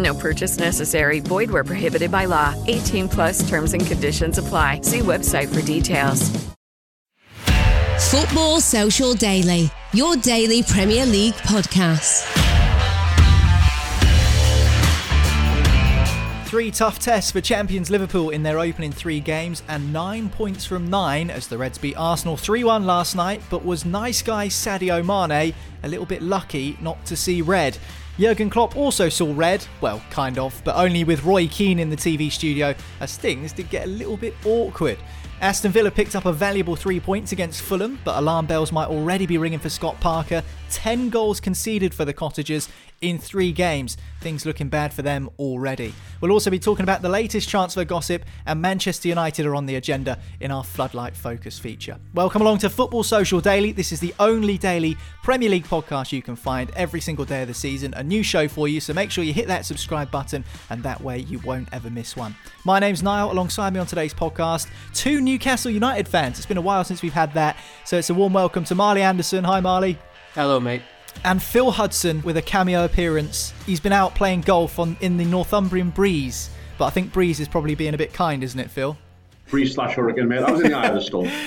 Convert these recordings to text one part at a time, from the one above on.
No purchase necessary. Void where prohibited by law. 18 plus terms and conditions apply. See website for details. Football Social Daily, your daily Premier League podcast. Three tough tests for champions Liverpool in their opening three games, and nine points from nine as the Reds beat Arsenal 3 1 last night. But was nice guy Sadio Mane a little bit lucky not to see red? Jurgen Klopp also saw red, well, kind of, but only with Roy Keane in the TV studio, as things did get a little bit awkward. Aston Villa picked up a valuable three points against Fulham, but alarm bells might already be ringing for Scott Parker. 10 goals conceded for the Cottagers in three games. Things looking bad for them already. We'll also be talking about the latest transfer gossip, and Manchester United are on the agenda in our Floodlight Focus feature. Welcome along to Football Social Daily. This is the only daily Premier League podcast you can find every single day of the season. A new show for you, so make sure you hit that subscribe button, and that way you won't ever miss one. My name's Niall. Alongside me on today's podcast, two Newcastle United fans. It's been a while since we've had that, so it's a warm welcome to Marley Anderson. Hi, Marley. Hello, mate. And Phil Hudson with a cameo appearance. He's been out playing golf on in the Northumbrian Breeze, but I think Breeze is probably being a bit kind, isn't it, Phil? Breeze slash hurricane, mate. I was in the eye of the storm.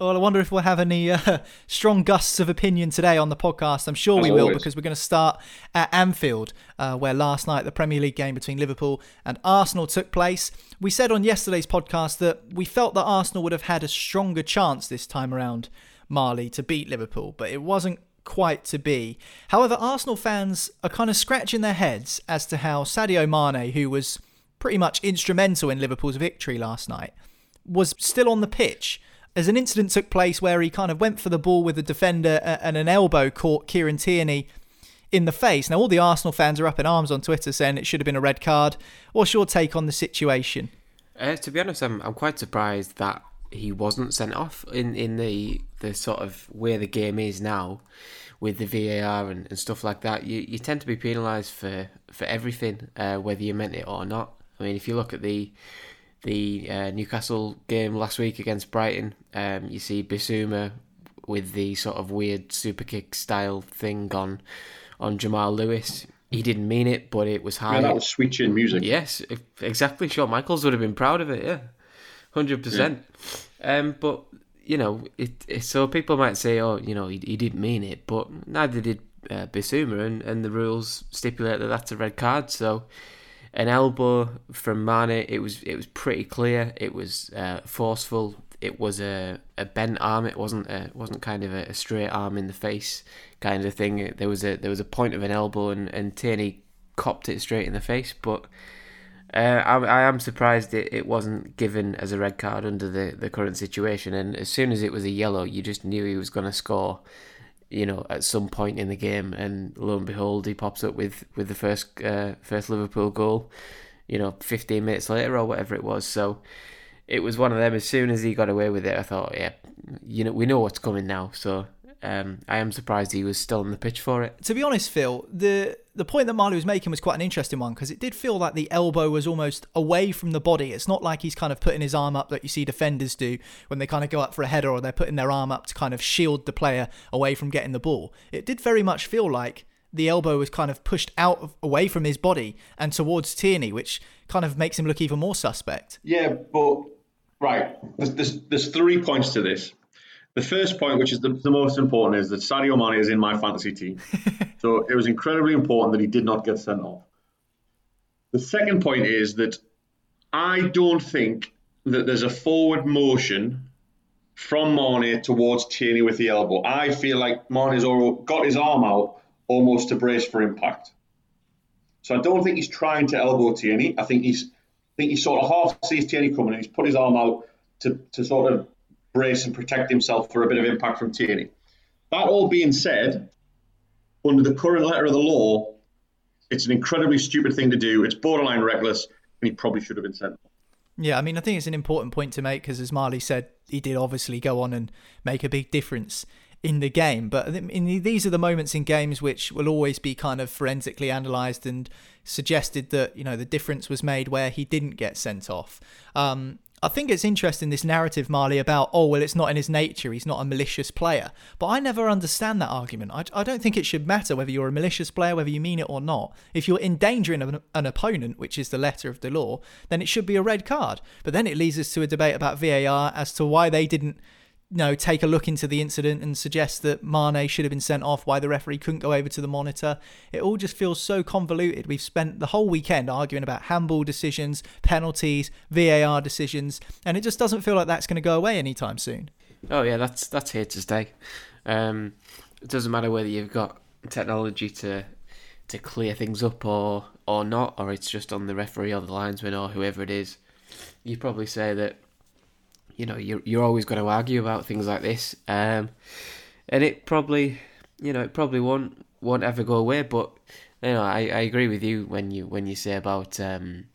Well, I wonder if we'll have any uh, strong gusts of opinion today on the podcast. I'm sure As we will always. because we're going to start at Anfield, uh, where last night the Premier League game between Liverpool and Arsenal took place. We said on yesterday's podcast that we felt that Arsenal would have had a stronger chance this time around, Marley, to beat Liverpool, but it wasn't quite to be. However, Arsenal fans are kind of scratching their heads as to how Sadio Mane, who was pretty much instrumental in Liverpool's victory last night, was still on the pitch as an incident took place where he kind of went for the ball with the defender and an elbow caught Kieran Tierney in the face. Now, all the Arsenal fans are up in arms on Twitter saying it should have been a red card. What's your take on the situation? Uh, to be honest, I'm I'm quite surprised that he wasn't sent off in, in the the sort of where the game is now, with the VAR and, and stuff like that. You you tend to be penalised for for everything, uh, whether you meant it or not. I mean, if you look at the the uh, Newcastle game last week against Brighton, um, you see Bissouma with the sort of weird super kick style thing on on Jamal Lewis. He didn't mean it, but it was high. Yeah, that was sweet chin music. Yes, exactly. Shawn Michaels would have been proud of it. Yeah, hundred percent. Um, but you know, it, it. So people might say, "Oh, you know, he, he didn't mean it," but neither did uh, Bissouma, and, and the rules stipulate that that's a red card. So, an elbow from Mane, it was it was pretty clear. It was uh, forceful. It was a, a bent arm. It wasn't a it wasn't kind of a, a straight arm in the face kind of thing. There was a there was a point of an elbow, and and Tierney copped it straight in the face. But uh, I, I am surprised it, it wasn't given as a red card under the, the current situation. And as soon as it was a yellow, you just knew he was going to score. You know, at some point in the game, and lo and behold, he pops up with with the first uh, first Liverpool goal. You know, 15 minutes later or whatever it was. So it was one of them. As soon as he got away with it, I thought, yeah, you know, we know what's coming now. So um, I am surprised he was still on the pitch for it. To be honest, Phil, the the point that Marley was making was quite an interesting one because it did feel like the elbow was almost away from the body. It's not like he's kind of putting his arm up that you see defenders do when they kind of go up for a header or they're putting their arm up to kind of shield the player away from getting the ball. It did very much feel like the elbow was kind of pushed out of, away from his body and towards Tierney, which kind of makes him look even more suspect. Yeah, but right, there's, there's, there's three points to this. The first point, which is the, the most important, is that Sadio Mane is in my fantasy team. so it was incredibly important that he did not get sent off. The second point is that I don't think that there's a forward motion from Mane towards Tierney with the elbow. I feel like Mane's got his arm out almost to brace for impact. So I don't think he's trying to elbow Tierney. I think he's I think he sort of half sees Tierney coming and he's put his arm out to, to sort of brace and protect himself for a bit of impact from Tierney. That all being said, under the current letter of the law, it's an incredibly stupid thing to do. It's borderline reckless, and he probably should have been sent. Off. Yeah, I mean, I think it's an important point to make because, as Marley said, he did obviously go on and make a big difference in the game. But in, these are the moments in games which will always be kind of forensically analysed and suggested that you know the difference was made where he didn't get sent off. Um, I think it's interesting this narrative, Marley, about, oh, well, it's not in his nature. He's not a malicious player. But I never understand that argument. I, I don't think it should matter whether you're a malicious player, whether you mean it or not. If you're endangering an, an opponent, which is the letter of the law, then it should be a red card. But then it leads us to a debate about VAR as to why they didn't you know, take a look into the incident and suggest that Mane should have been sent off, why the referee couldn't go over to the monitor. It all just feels so convoluted. We've spent the whole weekend arguing about handball decisions, penalties, VAR decisions, and it just doesn't feel like that's going to go away anytime soon. Oh yeah, that's that's here to stay. Um, it doesn't matter whether you've got technology to to clear things up or or not, or it's just on the referee or the linesman or whoever it is. You probably say that you know you're you're always going to argue about things like this, um, and it probably you know it probably won't won't ever go away. But you know I, I agree with you when you when you say about um,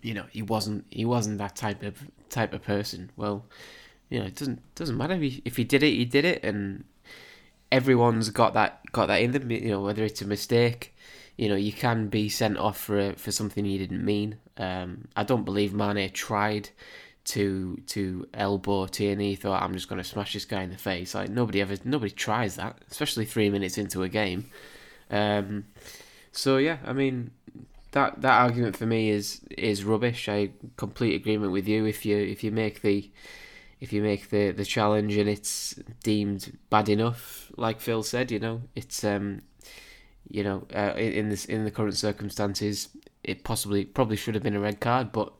you know he wasn't he wasn't that type of type of person. Well, you know it doesn't doesn't matter if he, if he did it he did it, and everyone's got that got that in them. You know whether it's a mistake. You know, you can be sent off for for something you didn't mean. Um, I don't believe Mane tried to to elbow Tierney. Thought I'm just going to smash this guy in the face. Like nobody ever nobody tries that, especially three minutes into a game. Um, so yeah, I mean that that argument for me is is rubbish. I complete agreement with you. If you if you make the if you make the, the challenge and it's deemed bad enough, like Phil said, you know, it's um, you know, uh, in, in this in the current circumstances, it possibly probably should have been a red card, but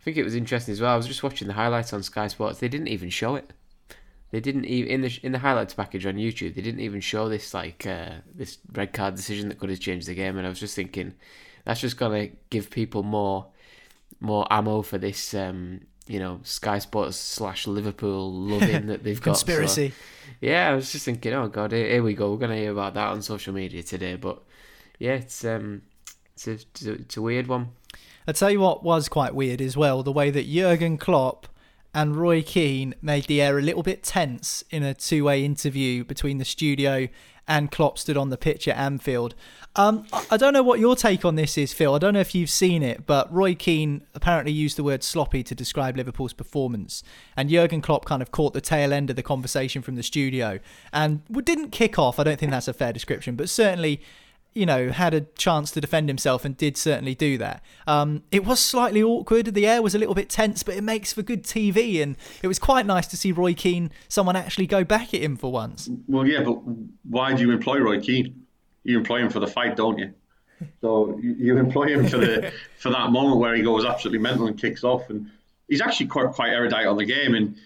I think it was interesting as well. I was just watching the highlights on Sky Sports. They didn't even show it. They didn't even in the in the highlights package on YouTube. They didn't even show this like uh, this red card decision that could have changed the game. And I was just thinking, that's just gonna give people more more ammo for this. Um, you know, Sky Sports slash Liverpool loving that they've got. Conspiracy. So, yeah, I was just thinking, oh god, here, here we go. We're gonna hear about that on social media today. But yeah, it's um, it's a, it's a weird one. I tell you what was quite weird as well the way that Jurgen Klopp and Roy Keane made the air a little bit tense in a two way interview between the studio and Klopp stood on the pitch at Anfield. Um, I don't know what your take on this is, Phil. I don't know if you've seen it, but Roy Keane apparently used the word sloppy to describe Liverpool's performance. And Jurgen Klopp kind of caught the tail end of the conversation from the studio and didn't kick off. I don't think that's a fair description, but certainly you know, had a chance to defend himself and did certainly do that. Um, it was slightly awkward. The air was a little bit tense, but it makes for good TV. And it was quite nice to see Roy Keane, someone actually go back at him for once. Well, yeah, but why do you employ Roy Keane? You employ him for the fight, don't you? So you employ him for the for that moment where he goes absolutely mental and kicks off, and he's actually quite quite erudite on the game. And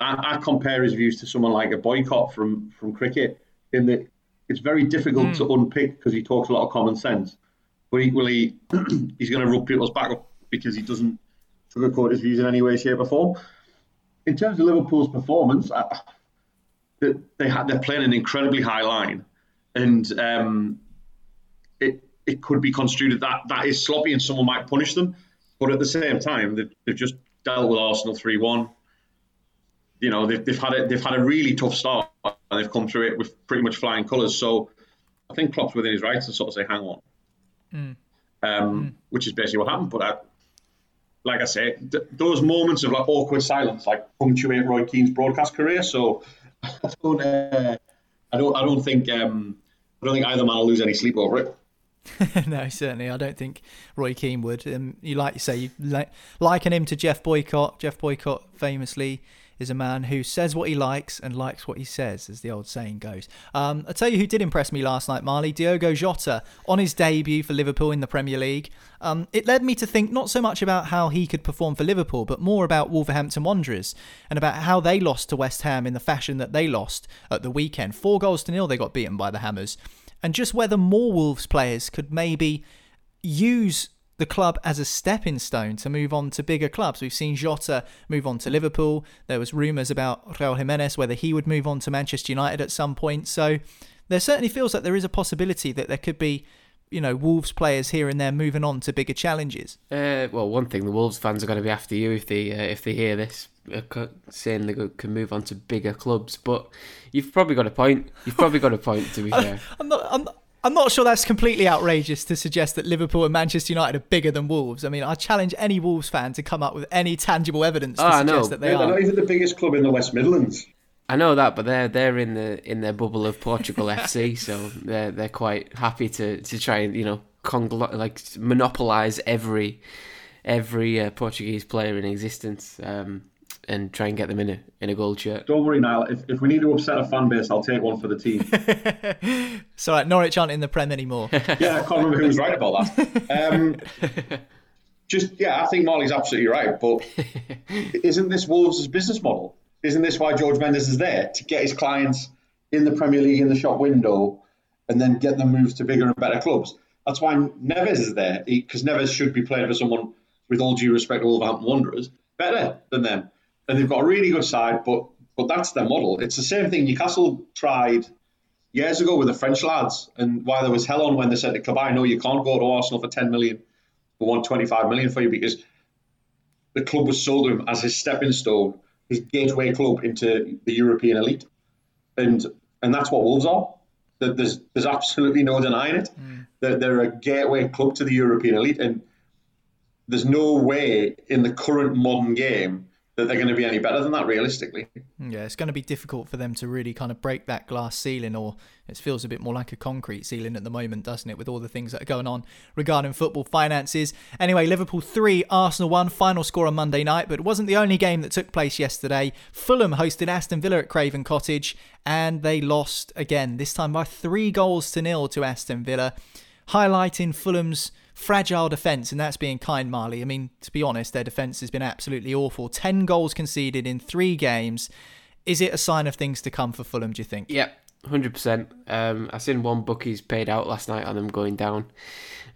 I, I compare his views to someone like a Boycott from from cricket in that it's very difficult mm. to unpick because he talks a lot of common sense. But equally, he's going to rub people's back up because he doesn't sugarcoat his views in any way, shape, or form. In terms of Liverpool's performance, I, they had they're playing an incredibly high line, and um, it it could be construed that that is sloppy and someone might punish them. But at the same time, they've, they've just dealt with Arsenal three one. You know they've, they've had a, they've had a really tough start, and they've come through it with pretty much flying colours. So I think Klopp's within his rights to sort of say, "Hang on," Mm. um, which is basically what happened. But I, like I say, th- those moments of like awkward silence like punctuate Roy Keane's broadcast career. So I don't, uh, I don't, I don't think, um, I don't think either man will lose any sleep over it. no, certainly. I don't think Roy Keane would. Um, you like you say, you li- liken him to Geoff Boycott. Geoff Boycott famously is a man who says what he likes and likes what he says, as the old saying goes. Um, I'll tell you who did impress me last night, Marley. Diogo Jota on his debut for Liverpool in the Premier League. Um, it led me to think not so much about how he could perform for Liverpool, but more about Wolverhampton Wanderers and about how they lost to West Ham in the fashion that they lost at the weekend. Four goals to nil, they got beaten by the Hammers and just whether more Wolves players could maybe use the club as a stepping stone to move on to bigger clubs. We've seen Jota move on to Liverpool. There was rumours about Raul Jimenez, whether he would move on to Manchester United at some point. So there certainly feels like there is a possibility that there could be, you know, Wolves players here and there moving on to bigger challenges. Uh, well, one thing the Wolves fans are going to be after you if they uh, if they hear this uh, saying they can move on to bigger clubs. But you've probably got a point. You've probably got a point. To be fair, I'm not. I'm not I'm not sure that's completely outrageous to suggest that Liverpool and Manchester United are bigger than Wolves. I mean, I challenge any Wolves fan to come up with any tangible evidence to Oh, I suggest know. that they They're are. not even the biggest club in the West Midlands. I know that, but they're they're in the in their bubble of Portugal FC, so they're they're quite happy to, to try and you know conglo- like monopolize every every uh, Portuguese player in existence. Um, and try and get them in a in a gold shirt. Don't worry, Niall. If, if we need to upset a fan base, I'll take one for the team. So like, Norwich aren't in the Prem anymore. yeah, I can't remember who was right about that. Um, just yeah, I think Marley's absolutely right. But isn't this Wolves' business model? Isn't this why George Mendes is there to get his clients in the Premier League in the shop window, and then get them moved to bigger and better clubs? That's why Neves is there because Neves should be playing for someone with all due respect to Wolverhampton Wanderers better than them, and they've got a really good side. But but that's their model. It's the same thing Newcastle tried years ago with the French lads, and why there was hell on when they said to Cabaye, no, you can't go to Arsenal for 10 million, we want 25 million for you because the club was sold to him as his stepping stone, his gateway club into the European elite. And and that's what Wolves are. There- There's, there's absolutely no denying it. Mm. They're, they're a gateway club to the European elite, and there's no way in the current modern game that they're going to be any better than that realistically. Yeah, it's going to be difficult for them to really kind of break that glass ceiling, or it feels a bit more like a concrete ceiling at the moment, doesn't it, with all the things that are going on regarding football finances. Anyway, Liverpool 3, Arsenal 1, final score on Monday night, but it wasn't the only game that took place yesterday. Fulham hosted Aston Villa at Craven Cottage, and they lost again, this time by three goals to nil to Aston Villa, highlighting Fulham's fragile defence, and that's being kind, Marley. I mean, to be honest, their defence has been absolutely awful. 10 goals conceded in three games. Is it a sign of things to come for Fulham, do you think? Yeah, hundred percent. Um, I seen one bookies paid out last night on them going down,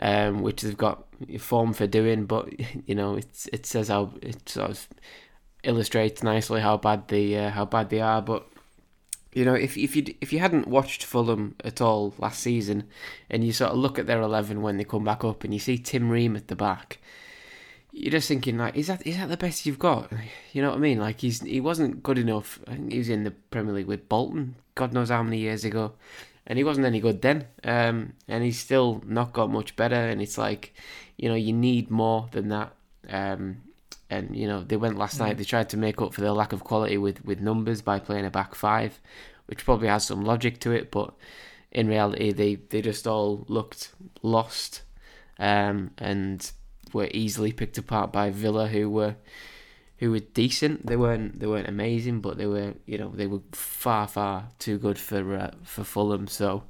um, which they've got form for doing. But you know, it's it says how it sort of illustrates nicely how bad they uh, how bad they are. But you know, if if you if you hadn't watched Fulham at all last season, and you sort of look at their eleven when they come back up, and you see Tim Ream at the back, you're just thinking like, is that is that the best you've got? You know what I mean? Like he's he wasn't good enough. I think he was in the Premier League with Bolton, God knows how many years ago, and he wasn't any good then. Um, and he's still not got much better. And it's like, you know, you need more than that. Um, and you know they went last night. They tried to make up for their lack of quality with with numbers by playing a back five, which probably has some logic to it. But in reality, they they just all looked lost, um, and were easily picked apart by Villa, who were who were decent. They weren't they weren't amazing, but they were you know they were far far too good for uh, for Fulham. So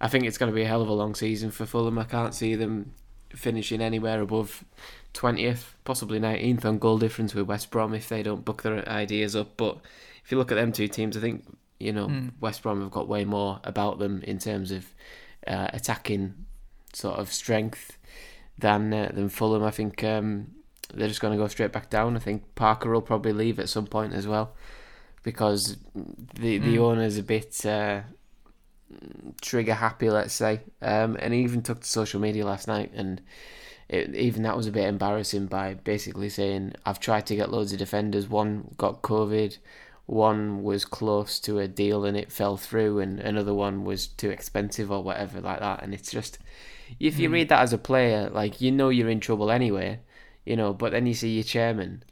I think it's going to be a hell of a long season for Fulham. I can't see them finishing anywhere above twentieth, possibly nineteenth on goal difference with West Brom if they don't book their ideas up. But if you look at them two teams, I think you know Mm. West Brom have got way more about them in terms of uh, attacking sort of strength than uh, than Fulham. I think um, they're just going to go straight back down. I think Parker will probably leave at some point as well because the the Mm. owner's a bit uh, trigger happy, let's say. Um, and he even took to social media last night, and it, even that was a bit embarrassing by basically saying, "I've tried to get loads of defenders. One got COVID, one was close to a deal and it fell through, and another one was too expensive or whatever like that. And it's just, if you mm. read that as a player, like you know you're in trouble anyway, you know. But then you see your chairman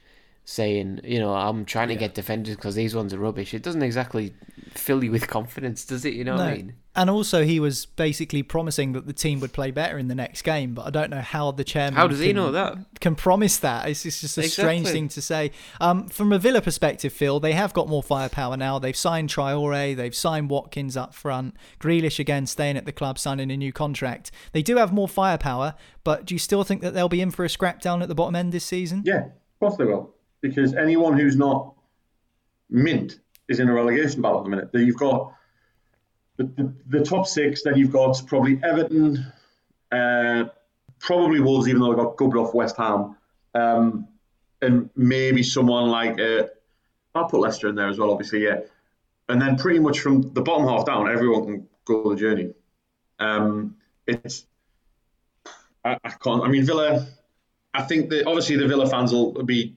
saying, you know, I'm trying to yeah. get defenders because these ones are rubbish. It doesn't exactly fill you with confidence, does it? You know no. what I mean? And also, he was basically promising that the team would play better in the next game, but I don't know how the chairman. How does can, he know that? Can promise that? It's, it's just a exactly. strange thing to say. Um, from a Villa perspective, Phil, they have got more firepower now. They've signed Traore, they've signed Watkins up front. Grealish again staying at the club, signing a new contract. They do have more firepower, but do you still think that they'll be in for a scrap down at the bottom end this season? Yeah, of course they will. Because anyone who's not mint is in a relegation battle at the minute. You've got the, the, top six, then you've got probably Everton, uh, probably Wolves, even though they got gubbed off West Ham, um, and maybe someone like uh, I'll put Leicester in there as well, obviously, yeah. And then pretty much from the bottom half down, everyone can go the journey. Um, it's I, I, can't. I mean, Villa. I think that obviously the Villa fans will be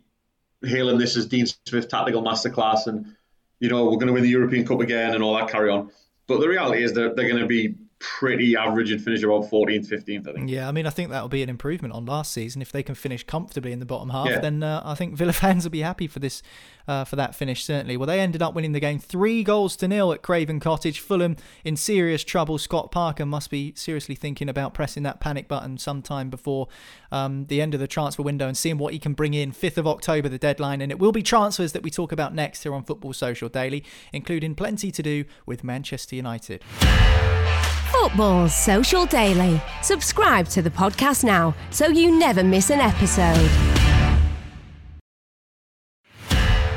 hailing this as Dean Smith tactical masterclass, and you know we're going to win the European Cup again and all that carry on. But the reality is that they're going to be pretty average and finish about 14th, 15th, I think. Yeah, I mean, I think that'll be an improvement on last season. If they can finish comfortably in the bottom half, yeah. then uh, I think Villa fans will be happy for this, uh, for that finish, certainly. Well, they ended up winning the game three goals to nil at Craven Cottage. Fulham in serious trouble. Scott Parker must be seriously thinking about pressing that panic button sometime before um, the end of the transfer window and seeing what he can bring in. 5th of October, the deadline, and it will be transfers that we talk about next here on Football Social Daily, including plenty to do with Manchester United. Football Social Daily. Subscribe to the podcast now so you never miss an episode.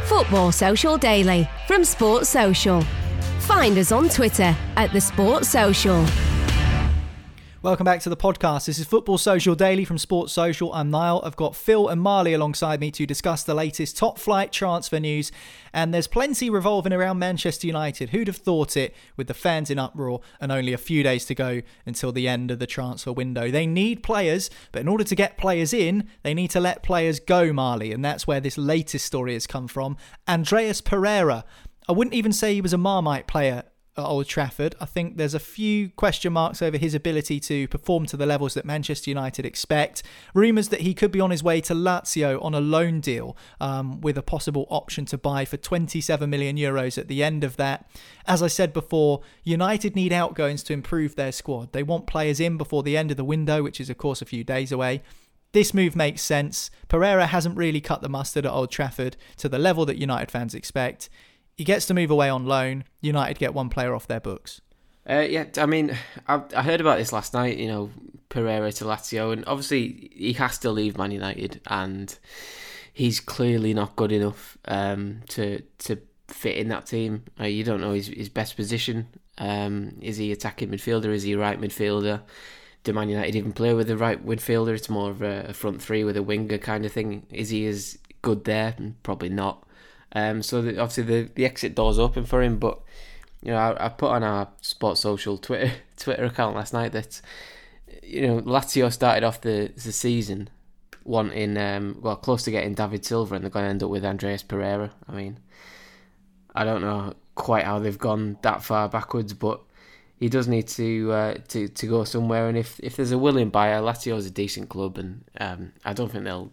Football Social Daily from Sports Social. Find us on Twitter at the Sports Social. Welcome back to the podcast. This is Football Social Daily from Sports Social. I'm Niall. I've got Phil and Marley alongside me to discuss the latest top flight transfer news. And there's plenty revolving around Manchester United. Who'd have thought it with the fans in uproar and only a few days to go until the end of the transfer window? They need players, but in order to get players in, they need to let players go, Marley. And that's where this latest story has come from. Andreas Pereira. I wouldn't even say he was a Marmite player Old Trafford. I think there's a few question marks over his ability to perform to the levels that Manchester United expect. Rumours that he could be on his way to Lazio on a loan deal um, with a possible option to buy for 27 million euros at the end of that. As I said before, United need outgoings to improve their squad. They want players in before the end of the window, which is, of course, a few days away. This move makes sense. Pereira hasn't really cut the mustard at Old Trafford to the level that United fans expect. He gets to move away on loan. United get one player off their books. Uh, yeah, I mean, I, I, heard about this last night. You know, Pereira to Lazio, and obviously he has to leave Man United, and he's clearly not good enough um, to to fit in that team. Uh, you don't know his his best position. Um, is he attacking midfielder? Is he right midfielder? Do Man United even play with a right midfielder? It's more of a, a front three with a winger kind of thing. Is he as good there? Probably not. Um, so the, obviously the, the exit door's open for him, but you know I, I put on our Sports Social Twitter Twitter account last night that you know Lazio started off the the season wanting um, well close to getting David Silva, and they're going to end up with Andreas Pereira. I mean, I don't know quite how they've gone that far backwards, but he does need to uh, to to go somewhere. And if if there's a willing buyer, Lazio is a decent club, and um, I don't think they'll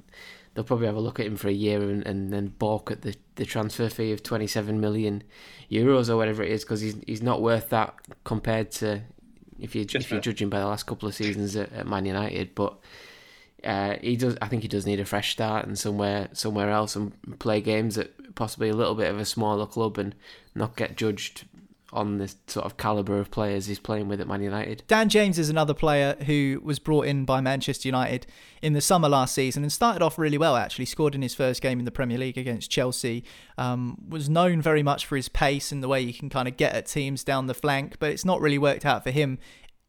they'll probably have a look at him for a year and, and then balk at the, the transfer fee of 27 million euros or whatever it is because he's he's not worth that compared to if you if you're judging by the last couple of seasons at, at Man United. But uh, he does. I think he does need a fresh start and somewhere somewhere else and play games at possibly a little bit of a smaller club and not get judged on this sort of caliber of players he's playing with at Man United. Dan James is another player who was brought in by Manchester United in the summer last season and started off really well. Actually, scored in his first game in the Premier League against Chelsea. Um, was known very much for his pace and the way he can kind of get at teams down the flank, but it's not really worked out for him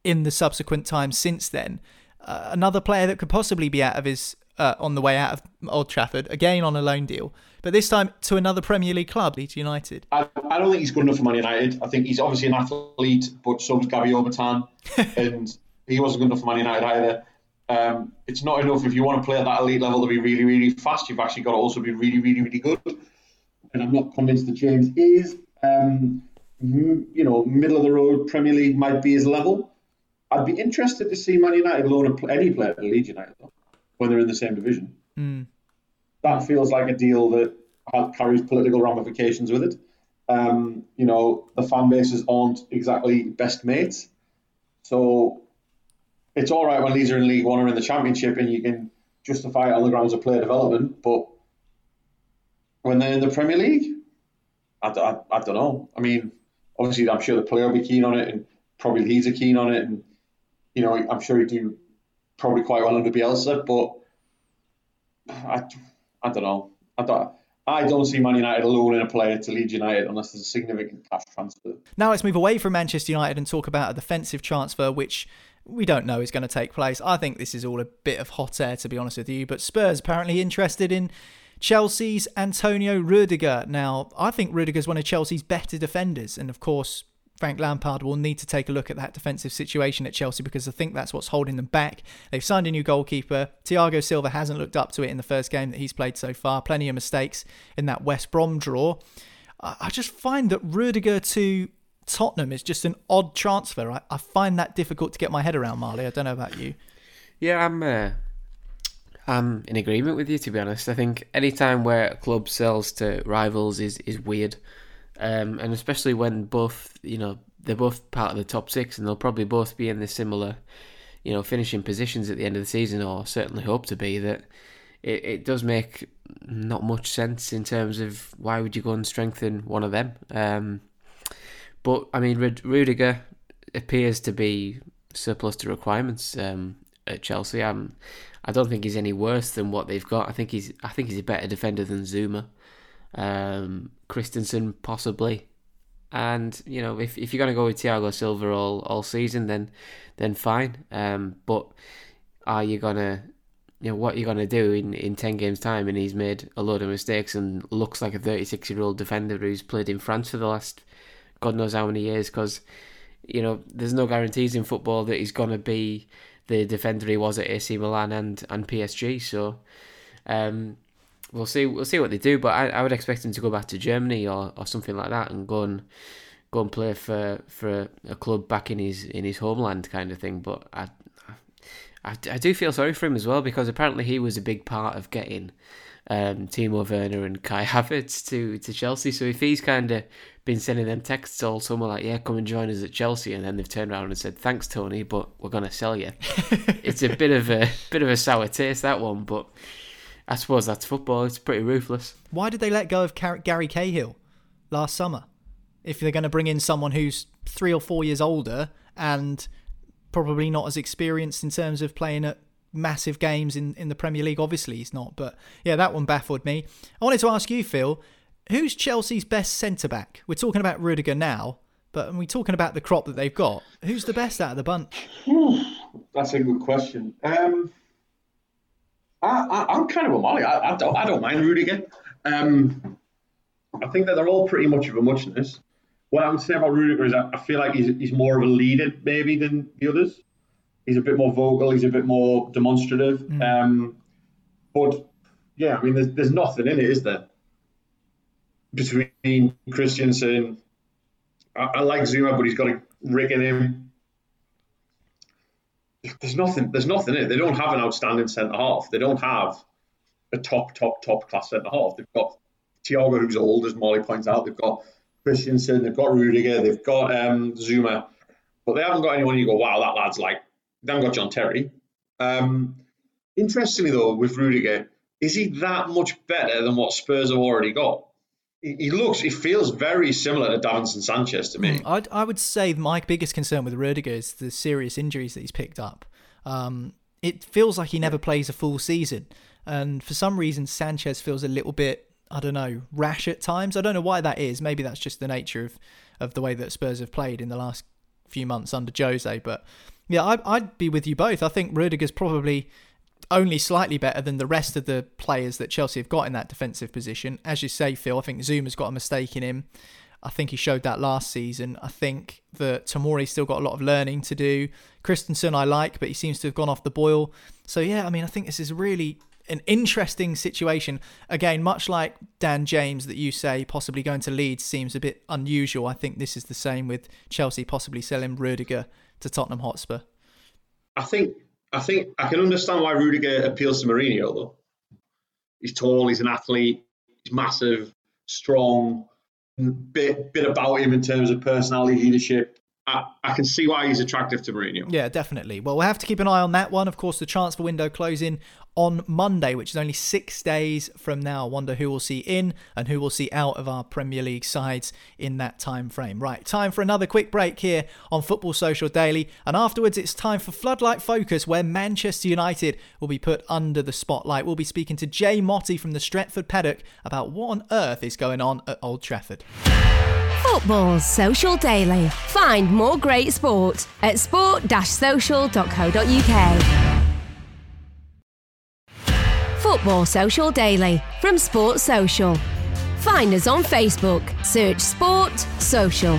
in the subsequent time since then. Uh, another player that could possibly be out of his uh, on the way out of Old Trafford, again on a loan deal, but this time to another Premier League club, Leeds United. I, I don't think he's good enough for Man United. I think he's obviously an athlete, but so was Gabby Obertan, and he wasn't good enough for Man United either. Um, it's not enough if you want to play at that elite level to be really, really fast. You've actually got to also be really, really, really good. and I'm not convinced that James is. Um, you know, middle of the road Premier League might be his level. I'd be interested to see Man United loan any player to Leeds United though, when they're in the same division. Mm. That feels like a deal that carries political ramifications with it. Um, you know, the fan bases aren't exactly best mates, so it's all right when Leeds are in League One or in the Championship and you can justify it on the grounds of player development, but when they're in the Premier League, I, I, I don't know. I mean, obviously, I'm sure the player will be keen on it, and probably Leeds are keen on it, and you know, I'm sure he'd do probably quite well under Bielsa, but I, I don't know. I don't. I don't see Man United alone in a player to Leeds United unless there's a significant cash transfer. Now let's move away from Manchester United and talk about a defensive transfer, which we don't know is going to take place. I think this is all a bit of hot air, to be honest with you. But Spurs apparently interested in Chelsea's Antonio Rudiger. Now, I think Rudiger's one of Chelsea's better defenders, and of course, Frank Lampard will need to take a look at that defensive situation at Chelsea because I think that's what's holding them back. They've signed a new goalkeeper. Thiago Silva hasn't looked up to it in the first game that he's played so far. Plenty of mistakes in that West Brom draw. I just find that Rudiger to Tottenham is just an odd transfer. I, I find that difficult to get my head around, Marley. I don't know about you. Yeah, I'm uh, I'm in agreement with you to be honest. I think any time where a club sells to rivals is is weird, um, and especially when both you know they're both part of the top six and they'll probably both be in the similar, you know, finishing positions at the end of the season, or certainly hope to be. That it, it does make not much sense in terms of why would you go and strengthen one of them. Um, but I mean, Rudiger appears to be surplus to requirements um, at Chelsea. I'm I don't think he's any worse than what they've got. I think he's I think he's a better defender than Zouma, um, Christensen possibly, and you know if, if you're going to go with Thiago Silva all, all season, then then fine. Um, but are you gonna you know what are you're gonna do in, in ten games time and he's made a load of mistakes and looks like a 36 year old defender who's played in France for the last God knows how many years because you know there's no guarantees in football that he's gonna be the defender he was at AC Milan and, and PSG. So um, we'll see we'll see what they do. But I, I would expect him to go back to Germany or, or something like that and go and go and play for for a club back in his in his homeland kind of thing. But I, I, I do feel sorry for him as well because apparently he was a big part of getting um, Timo Werner and Kai Havertz to, to Chelsea. So if he's kind of been sending them texts all summer like, yeah, come and join us at Chelsea, and then they've turned around and said, thanks, Tony, but we're going to sell you. it's a bit of a bit of a sour taste that one, but I suppose that's football. It's pretty ruthless. Why did they let go of Gary Cahill last summer? If they're going to bring in someone who's three or four years older and probably not as experienced in terms of playing at massive games in, in the Premier League. Obviously, he's not. But yeah, that one baffled me. I wanted to ask you, Phil, who's Chelsea's best centre back? We're talking about Rudiger now, but we're talking about the crop that they've got. Who's the best out of the bunch? That's a good question. Um, I, am kind of a Marley. I, I, don't, I don't mind Rudiger. Um, I think that they're all pretty much of a muchness. What I would say about Rudiger is I, I feel like he's, he's more of a leader maybe than the others. He's a bit more vocal. He's a bit more demonstrative. Mm. Um, but yeah, I mean, there's, there's nothing in it, is there? Between Christensen, I, I like Zouma, but he's got a rig in him. There's nothing. There's nothing in it. They don't have an outstanding centre half. They don't have a top, top, top class centre half. They've got Thiago, who's old, as Marley points out. They've got Christensen, They've got Rudiger. They've got um, Zouma, but they haven't got anyone. You go, wow, that lad's like they haven't got John Terry. Um, interestingly, though, with Rudiger, is he that much better than what Spurs have already got? He, looks, he feels very similar to Davinson Sanchez to me. Hmm, I'd, I would say my biggest concern with Rudiger is the serious injuries that he's picked up. Um, it feels like he never plays a full season. And for some reason, Sanchez feels a little bit, I don't know, rash at times. I don't know why that is. Maybe that's just the nature of, of the way that Spurs have played in the last few months under Jose. But yeah, I'd, I'd be with you both. I think Rudiger's probably only slightly better than the rest of the players that Chelsea have got in that defensive position. As you say, Phil, I think Zouma's got a mistake in him. I think he showed that last season. I think that Tomori's still got a lot of learning to do. Christensen I like, but he seems to have gone off the boil. So yeah, I mean, I think this is really an interesting situation. Again, much like Dan James, that you say possibly going to Leeds seems a bit unusual. I think this is the same with Chelsea possibly selling Rudiger to Tottenham Hotspur. I think I think I can understand why Rudiger appeals to Mourinho though. He's tall, he's an athlete, he's massive, strong, bit bit about him in terms of personality, leadership. I, I can see why he's attractive to Mourinho. Yeah, definitely. Well, we'll have to keep an eye on that one. Of course, the transfer window closing on Monday, which is only six days from now. Wonder who we'll see in and who we'll see out of our Premier League sides in that time frame. Right, time for another quick break here on Football Social Daily, and afterwards it's time for Floodlight Focus, where Manchester United will be put under the spotlight. We'll be speaking to Jay Motty from the Stretford Paddock about what on earth is going on at Old Trafford. Football Social Daily. Find more great sport at sport-social.co.uk. Football Social Daily from Sports Social. Find us on Facebook. Search Sport Social.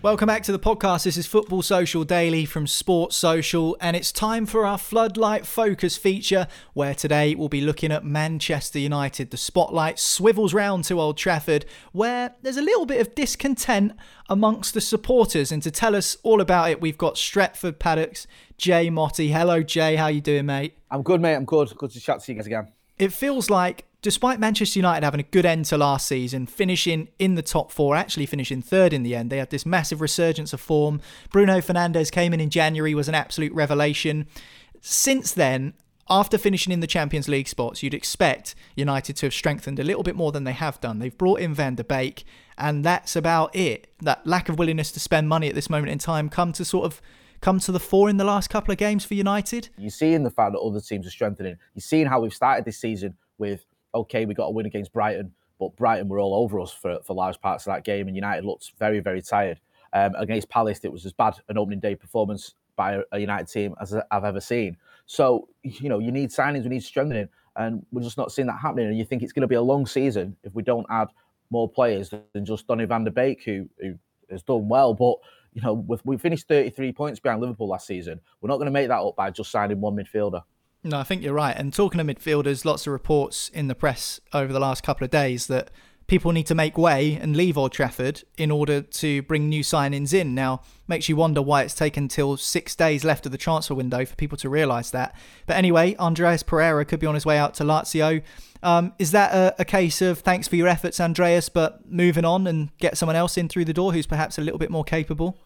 Welcome back to the podcast. This is Football Social Daily from Sports Social, and it's time for our Floodlight Focus feature, where today we'll be looking at Manchester United. The spotlight swivels round to Old Trafford, where there's a little bit of discontent amongst the supporters. And to tell us all about it, we've got Stretford Paddocks, Jay Motty. Hello, Jay. How you doing, mate? I'm good, mate. I'm good. Good to chat to you guys again. It feels like despite Manchester United having a good end to last season, finishing in the top four, actually finishing third in the end, they had this massive resurgence of form. Bruno Fernandes came in in January, was an absolute revelation. Since then, after finishing in the Champions League spots, you'd expect United to have strengthened a little bit more than they have done. They've brought in Van der Beek, and that's about it. That lack of willingness to spend money at this moment in time come to sort of come to the fore in the last couple of games for United. You're seeing the fact that other teams are strengthening. You're seeing how we've started this season with okay, we got a win against Brighton, but Brighton were all over us for, for large parts of that game, and United looked very, very tired. Um, against Palace, it was as bad an opening day performance by a, United team as I've ever seen. So, you know, you need signings, we need strengthening, and we're just not seeing that happening. And you think it's going to be a long season if we don't add more players than just Donny van der Beek, who, who has done well. But, you know, we finished 33 points behind Liverpool last season. We're not going to make that up by just signing one midfielder. No, I think you're right. And talking of midfielders, lots of reports in the press over the last couple of days that people need to make way and leave Old Trafford in order to bring new signings in. Now, makes you wonder why it's taken till six days left of the transfer window for people to realise that. But anyway, Andreas Pereira could be on his way out to Lazio. Um, is that a, a, case of thanks for your efforts, Andreas, but moving on and get someone else in through the door who's perhaps a little bit more capable?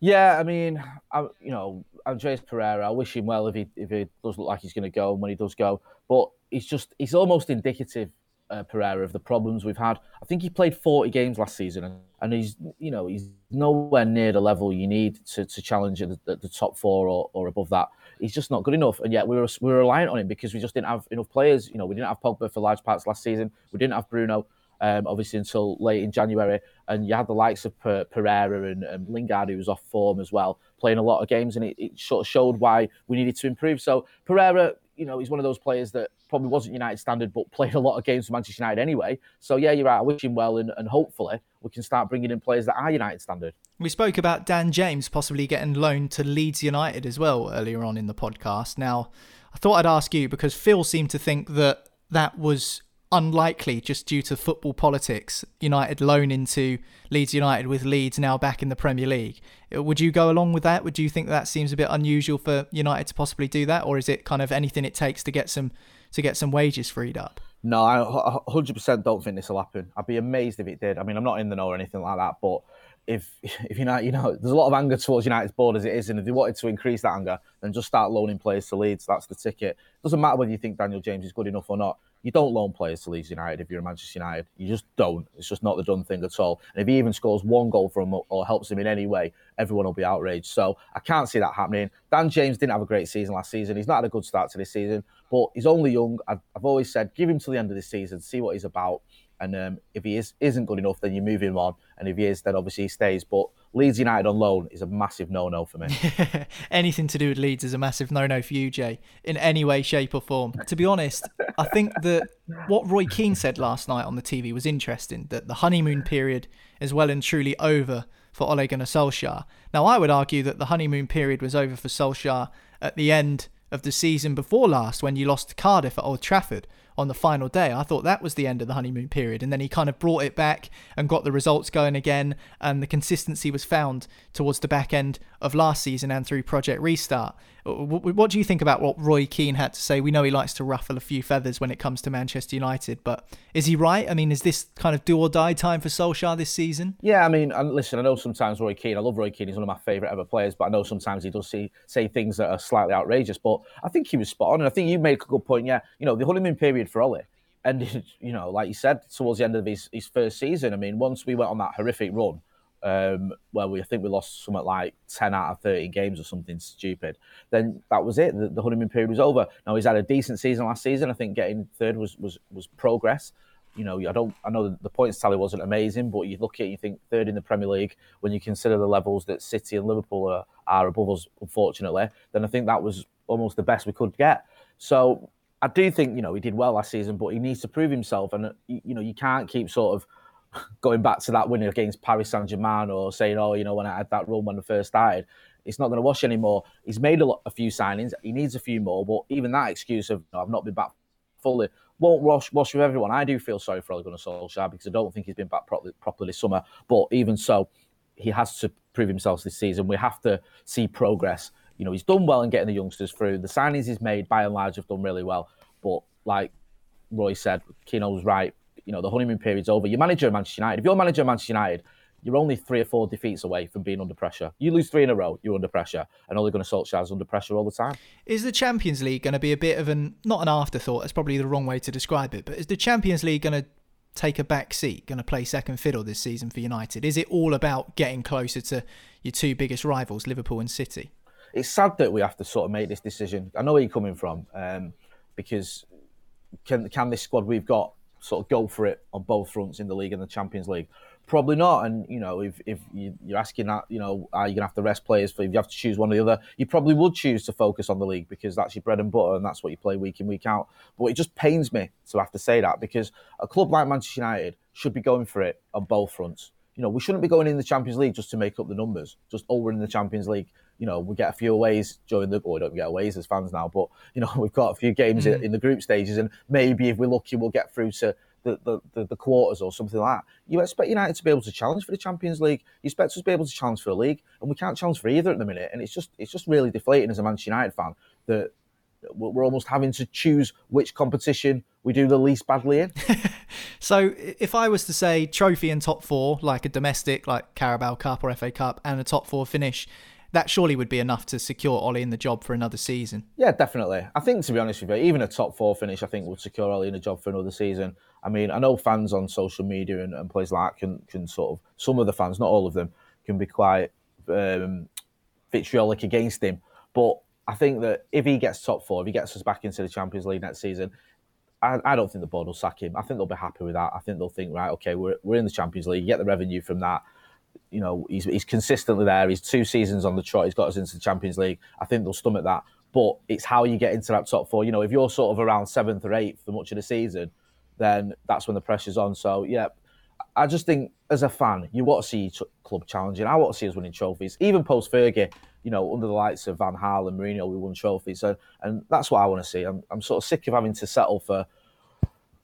Yeah, I mean, I, you know, Andreas Pereira. I wish him well if he if he does look like he's going to go and when he does go. But he's just he's almost indicative, uh, Pereira, of the problems we've had. I think he played 40 games last season, and, he's you know he's nowhere near the level you need to, to challenge the, the, the top four or, or above that. He's just not good enough, and yet we were we were reliant on him because we just didn't have enough players. You know, we didn't have Pogba for large parts last season. We didn't have Bruno. Um, obviously until late in January, and you had the likes of Pereira and, and Lingard, who was off form as well playing a lot of games, and it, it sort of showed why we needed to improve. So Pereira, you know, he's one of those players that probably wasn't United standard, but played a lot of games for Manchester United anyway. So yeah, you're right. I wish him well, and, and hopefully we can start bringing in players that are United standard. We spoke about Dan James possibly getting loaned to Leeds United as well earlier on in the podcast. Now, I thought I'd ask you because Phil seemed to think that that was unlikely just due to football politics. United loan into Leeds United with Leeds now back in the Premier League. Uh, would you go along with that? Would you think that seems a bit unusual for United to possibly do that, or is it kind of anything it takes to get some to get some wages freed up? No, I 100% don't think this will happen. I'd be amazed if it did. I mean, I'm not in the know or anything like that, but if if you know, you know, there's a lot of anger towards United's board as it is, and if they wanted to increase that anger, then just start loaning players to Leeds. That's the ticket. Doesn't matter whether you think Daniel James is good enough or not. You don't loan players to Leeds United if you're a Manchester United. You just don't. It's just not the done thing at all. And if he even scores one goal for him or helps him in any way, everyone will be outraged. So I can't see that happening. Dan James didn't have a great season last season. He's not had a good start to this season, but he's only young. I've, I've always said give him to the end of the season, see what he's about. And um, if he is isn't good enough, then you move him on. And if he is, then obviously he stays. But Leeds United on loan is a massive no-no for me. Anything to do with Leeds is a massive no-no for you, Jay, in any way, shape, or form. To be honest, I think that what Roy Keane said last night on the TV was interesting. That the honeymoon period is well and truly over for Ole Gunnar Solskjaer. Now, I would argue that the honeymoon period was over for Solskjaer at the end of the season before last when you lost to Cardiff at Old Trafford on the final day. I thought that was the end of the honeymoon period. And then he kind of brought it back and got the results going again. And the consistency was found towards the back end of last season and through Project Restart. What do you think about what Roy Keane had to say? We know he likes to ruffle a few feathers when it comes to Manchester United, but is he right? I mean, is this kind of do or die time for Solskjaer this season? Yeah, I mean, listen, I know sometimes Roy Keane, I love Roy Keane, he's one of my favourite ever players, but I know sometimes he does see, say things that are slightly outrageous. But I think he was spot on, and I think you made a good point. Yeah, you know, the honeymoon period for Ollie ended, you know, like you said, towards the end of his, his first season. I mean, once we went on that horrific run, um, where we I think we lost something like ten out of thirty games or something stupid. Then that was it. The, the, honeymoon period was over. Now he's had a decent season last season. I think getting third was was was progress. You know, I don't. I know the points tally wasn't amazing, but you look at it, you think third in the Premier League when you consider the levels that City and Liverpool are, are above us, unfortunately. Then I think that was almost the best we could get. So I do think you know he did well last season, but he needs to prove himself, and you know you can't keep sort of going back to that win against Paris Saint Germain or saying, oh, you know, when I had that run when I first started, it's not going to wash anymore. He's made a, lot, a few signings. He needs a few more, but even that excuse of I've not been back fully won't wash wash with everyone. I do feel sorry for Ole Gunnar Solskjaer because I don't think he's been back properly, properly this summer. But even so, he has to prove himself this season. We have to see progress. You know, he's done well in getting the youngsters through. The signings he's made, by and large, have done really well. But like Roy said, Keano was right you know the honeymoon period's over. You're manager of Manchester United. If you're manager of Manchester United, you're only three or four defeats away from being under pressure. You lose three in a row, you're under pressure, and Ole Gunnar Solskjaer's under pressure all the time. Is the Champions League going to be a bit of an not an afterthought? That's probably the wrong way to describe it. But is the Champions League going to take a back seat, going to play second fiddle this season for United? Is it all about getting closer to your two biggest rivals, Liverpool and City? It's sad that we have to sort of make this decision. I know where you're coming from, um, because can can this squad we've got sort of go for it on both fronts in the league and the Champions League? Probably not. And you know, if, if you, are asking that, you know, are you gonna have to rest players for if you have to choose one or the other? You probably would choose to focus on the league because that's your bread and butter and that's what you play week in week out. But it just pains me to have to say that because a club like Manchester United should be going for it on both fronts. You know, we shouldn't be going in the Champions League just to make up the numbers. Just over in the Champions League you know, we get a few aways during the, or we don't get aways as fans now, but, you know, we've got a few games mm. in, in, the group stages and maybe if we're lucky, we'll get through to the, the, the, the, quarters or something like that. You expect United to be able to challenge for the Champions League. You expect us to be able to challenge for a league, and we can't challenge for either at the minute. And it's just it's just really deflating as a Manchester United fan that we're almost having to choose which competition we do the least badly in. so if I was to say trophy and top four, like a domestic, like Carabao Cup or FA Cup, and a top four finish, that surely would be enough to secure Ollie in the job for another season. Yeah, definitely. I think to be honest with you, even a top four finish, I think would secure Ollie in the job for another season. I mean, I know fans on social media and, and places like can can sort of some of the fans, not all of them, can be quite um, vitriolic against him. But I think that if he gets top four, if he gets us back into the Champions League next season, I, I, don't think the board will sack him. I think they'll be happy with that. I think they'll think, right, okay, we're, we're in the Champions League, get the revenue from that you know, he's, he's consistently there. He's two seasons on the trot. He's got us into the Champions League. I think they'll stomach that. But it's how you get into that top four. You know, if you're sort of around seventh or eighth for much of the season, then that's when the pressure's on. So, yeah, I just think as a fan, you want to see club challenging. I want to see us winning trophies. Even post Fergie, you know, under the lights of Van Gaal and Mourinho, we won trophies. And, and that's what I want to see. I'm, I'm sort of sick of having to settle for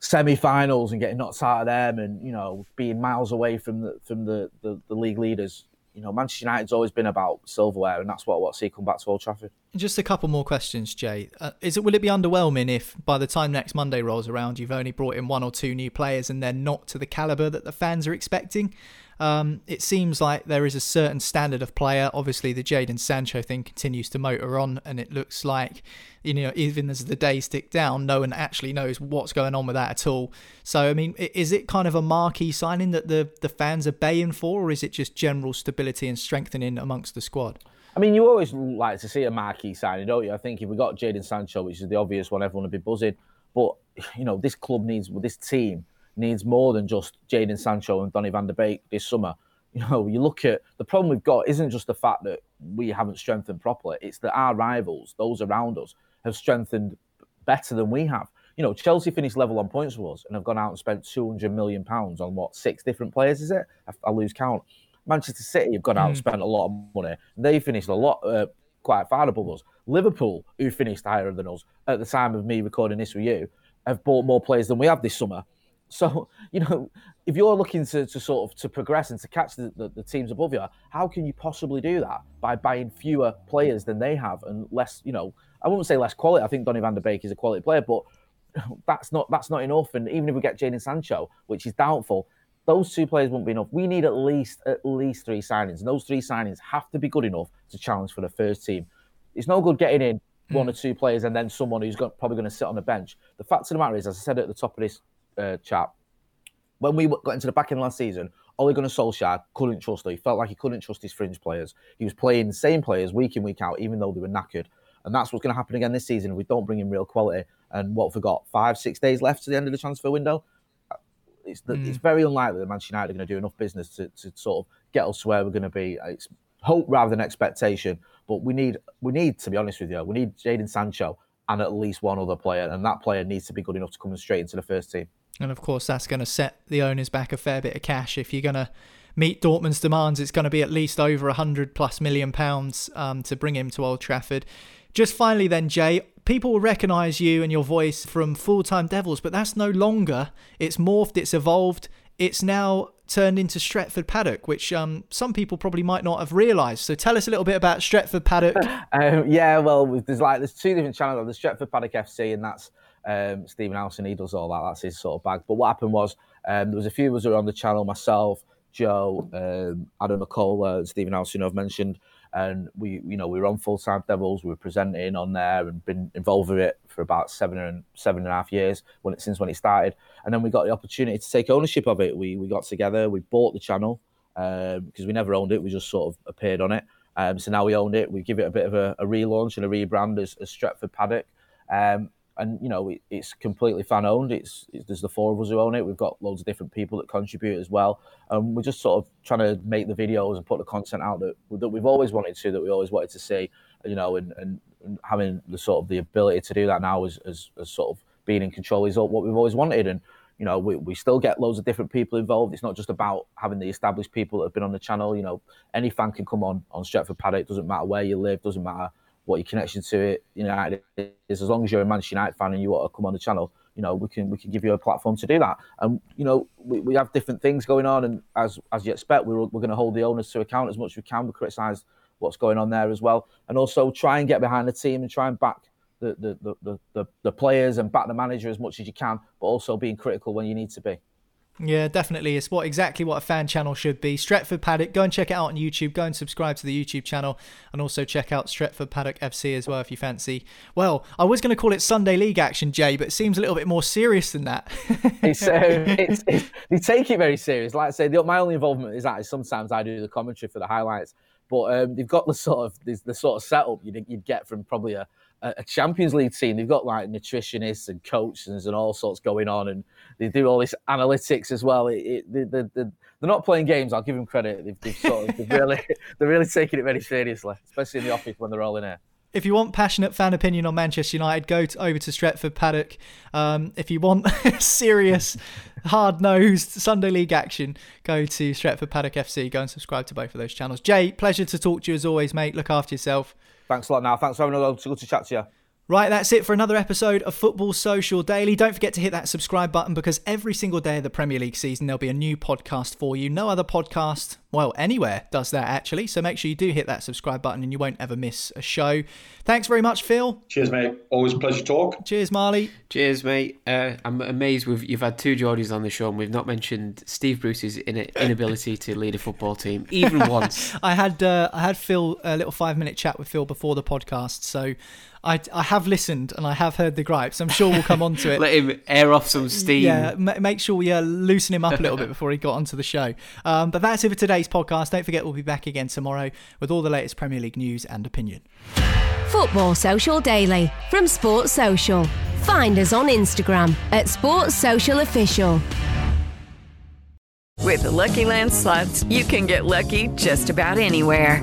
semi-finals and getting knocked out of them, and you know being miles away from the from the, the, the league leaders. You know, Manchester United's always been about silverware, and that's what to see come back to Old Trafford. Just a couple more questions, Jay. Uh, is it will it be underwhelming if by the time next Monday rolls around, you've only brought in one or two new players and they're not to the caliber that the fans are expecting? Um, it seems like there is a certain standard of player. Obviously, the Jadon Sancho thing continues to motor on, and it looks like, you know, even as the days tick down, no one actually knows what's going on with that at all. So, I mean, is it kind of a marquee signing that the, the fans are baying for, or is it just general stability and strengthening amongst the squad? I mean, you always like to see a marquee signing, don't you? I think if we got Jadon Sancho, which is the obvious one, everyone would be buzzing. But you know, this club needs, this team needs more than just Jadon Sancho and Donny van der Beek this summer. You know, you look at the problem we've got isn't just the fact that we haven't strengthened properly, it's that our rivals, those around us, have strengthened better than we have. You know, Chelsea finished level on points with us and have gone out and spent £200 million on what, six different players, is it? I, I lose count. Manchester City have gone out mm. and spent a lot of money. They finished a lot, uh, quite far above us. Liverpool, who finished higher than us at the time of me recording this with you, have bought more players than we have this summer. So, you know, if you're looking to, to sort of to progress and to catch the, the, the, teams above you, how can you possibly do that by buying fewer players than they have and less, you know, I wouldn't say less quality. I think Donny van der Beek is a quality player, but that's not that's not enough. And even if we get Jadon Sancho, which is doubtful, those two players won't be enough. We need at least at least three signings. And those three signings have to be good enough to challenge for the first team. It's no good getting in one or hmm. two players and then someone who's got, probably going to sit on the bench. The fact of the matter is, as I said at the top of this uh, chat, when we got into the back end last season, Ole Gunnar Solskjaer couldn't trust her. He felt like he couldn't trust his fringe players. He was playing the same players week in, week out, even though they were knackered. And that's what's going to happen again this season if we don't bring in real quality. And what we got five, six days left to the end of the transfer window. It's, the, mm. it's very unlikely that Manchester United are going to do enough business to, to sort of get us where we're going to be. It's hope rather than expectation. But we need, we need to be honest with you, we need Jadon Sancho and at least one other player, and that player needs to be good enough to come straight into the first team. And of course, that's going to set the owners back a fair bit of cash. If you're going to meet Dortmund's demands, it's going to be at least over a hundred plus million pounds um, to bring him to Old Trafford. Just finally, then, Jay, people will recognise you and your voice from Full Time Devils, but that's no longer. It's morphed, it's evolved, it's now turned into Stretford Paddock, which um, some people probably might not have realised. So tell us a little bit about Stretford Paddock. um, yeah, well, there's like there's two different channels. There's Stretford Paddock FC, and that's um, Stephen Howson. He does all that. That's his sort of bag. But what happened was um, there was a few of us who were on the channel. Myself, Joe, um, Adam McKola, uh, Stephen Howson, I've mentioned and we you know we were on full time devils we were presenting on there and been involved with it for about seven and seven and a half years when it, since when it started and then we got the opportunity to take ownership of it we we got together we bought the channel um, because we never owned it we just sort of appeared on it um, so now we owned it we give it a bit of a, a relaunch and a rebrand as, as Stretford Paddock um, and you know it, it's completely fan owned. It's, it's, there's the four of us who own it. We've got loads of different people that contribute as well, and we're just sort of trying to make the videos and put the content out that that we've always wanted to, that we always wanted to see, you know, and, and, and having the sort of the ability to do that now as, as, as sort of being in control is what we've always wanted, and you know, we, we still get loads of different people involved. It's not just about having the established people that have been on the channel. You know, any fan can come on on Stretford Paddock. Doesn't matter where you live. Doesn't matter what your connection to it United is. As long as you're a Manchester United fan and you want to come on the channel, you know, we can we can give you a platform to do that. And you know, we, we have different things going on, and as as you expect, we're we're going to hold the owners to account as much as we can. We criticise what's going on there as well, and also try and get behind the team and try and back the the, the, the, the players and back the manager as much as you can, but also being critical when you need to be. Yeah, definitely. It's what exactly what a fan channel should be. Stretford Paddock. Go and check it out on YouTube. Go and subscribe to the YouTube channel, and also check out Stretford Paddock FC as well if you fancy. Well, I was going to call it Sunday League action, Jay, but it seems a little bit more serious than that. it's, um, it's, it's, they take it very serious. Like I say, the, my only involvement is that sometimes I do the commentary for the highlights, but um, they've got the sort of the, the sort of setup you'd, you'd get from probably a a Champions League team. They've got like nutritionists and coaches and all sorts going on, and they do all this analytics as well. It, it, they, they're not playing games. I'll give them credit. They've, they've sort of they've really they're really taking it very seriously, especially in the office when they're all in here. If you want passionate fan opinion on Manchester United, go to, over to Stretford Paddock. Um, if you want serious, hard nosed Sunday League action, go to Stretford Paddock FC. Go and subscribe to both of those channels. Jay, pleasure to talk to you as always, mate. Look after yourself. Thanks a lot now. Thanks for having a good to chat to you. Right, that's it for another episode of Football Social Daily. Don't forget to hit that subscribe button because every single day of the Premier League season there'll be a new podcast for you. No other podcast, well, anywhere does that actually. So make sure you do hit that subscribe button and you won't ever miss a show. Thanks very much, Phil. Cheers, mate. Always a pleasure to talk. Cheers, Marley. Cheers, mate. Uh, I'm amazed with you've had two Geordies on the show and we've not mentioned Steve Bruce's inability to lead a football team even once. I had uh, I had Phil a little five minute chat with Phil before the podcast, so I, I have listened and I have heard the gripes. I'm sure we'll come on to it. Let him air off some steam. Yeah, m- make sure we uh, loosen him up a little bit before he got onto the show. Um, but that's it for today's podcast. Don't forget, we'll be back again tomorrow with all the latest Premier League news and opinion. Football Social Daily from Sports Social. Find us on Instagram at Sports Social Official. With the Lucky Land slots, you can get lucky just about anywhere.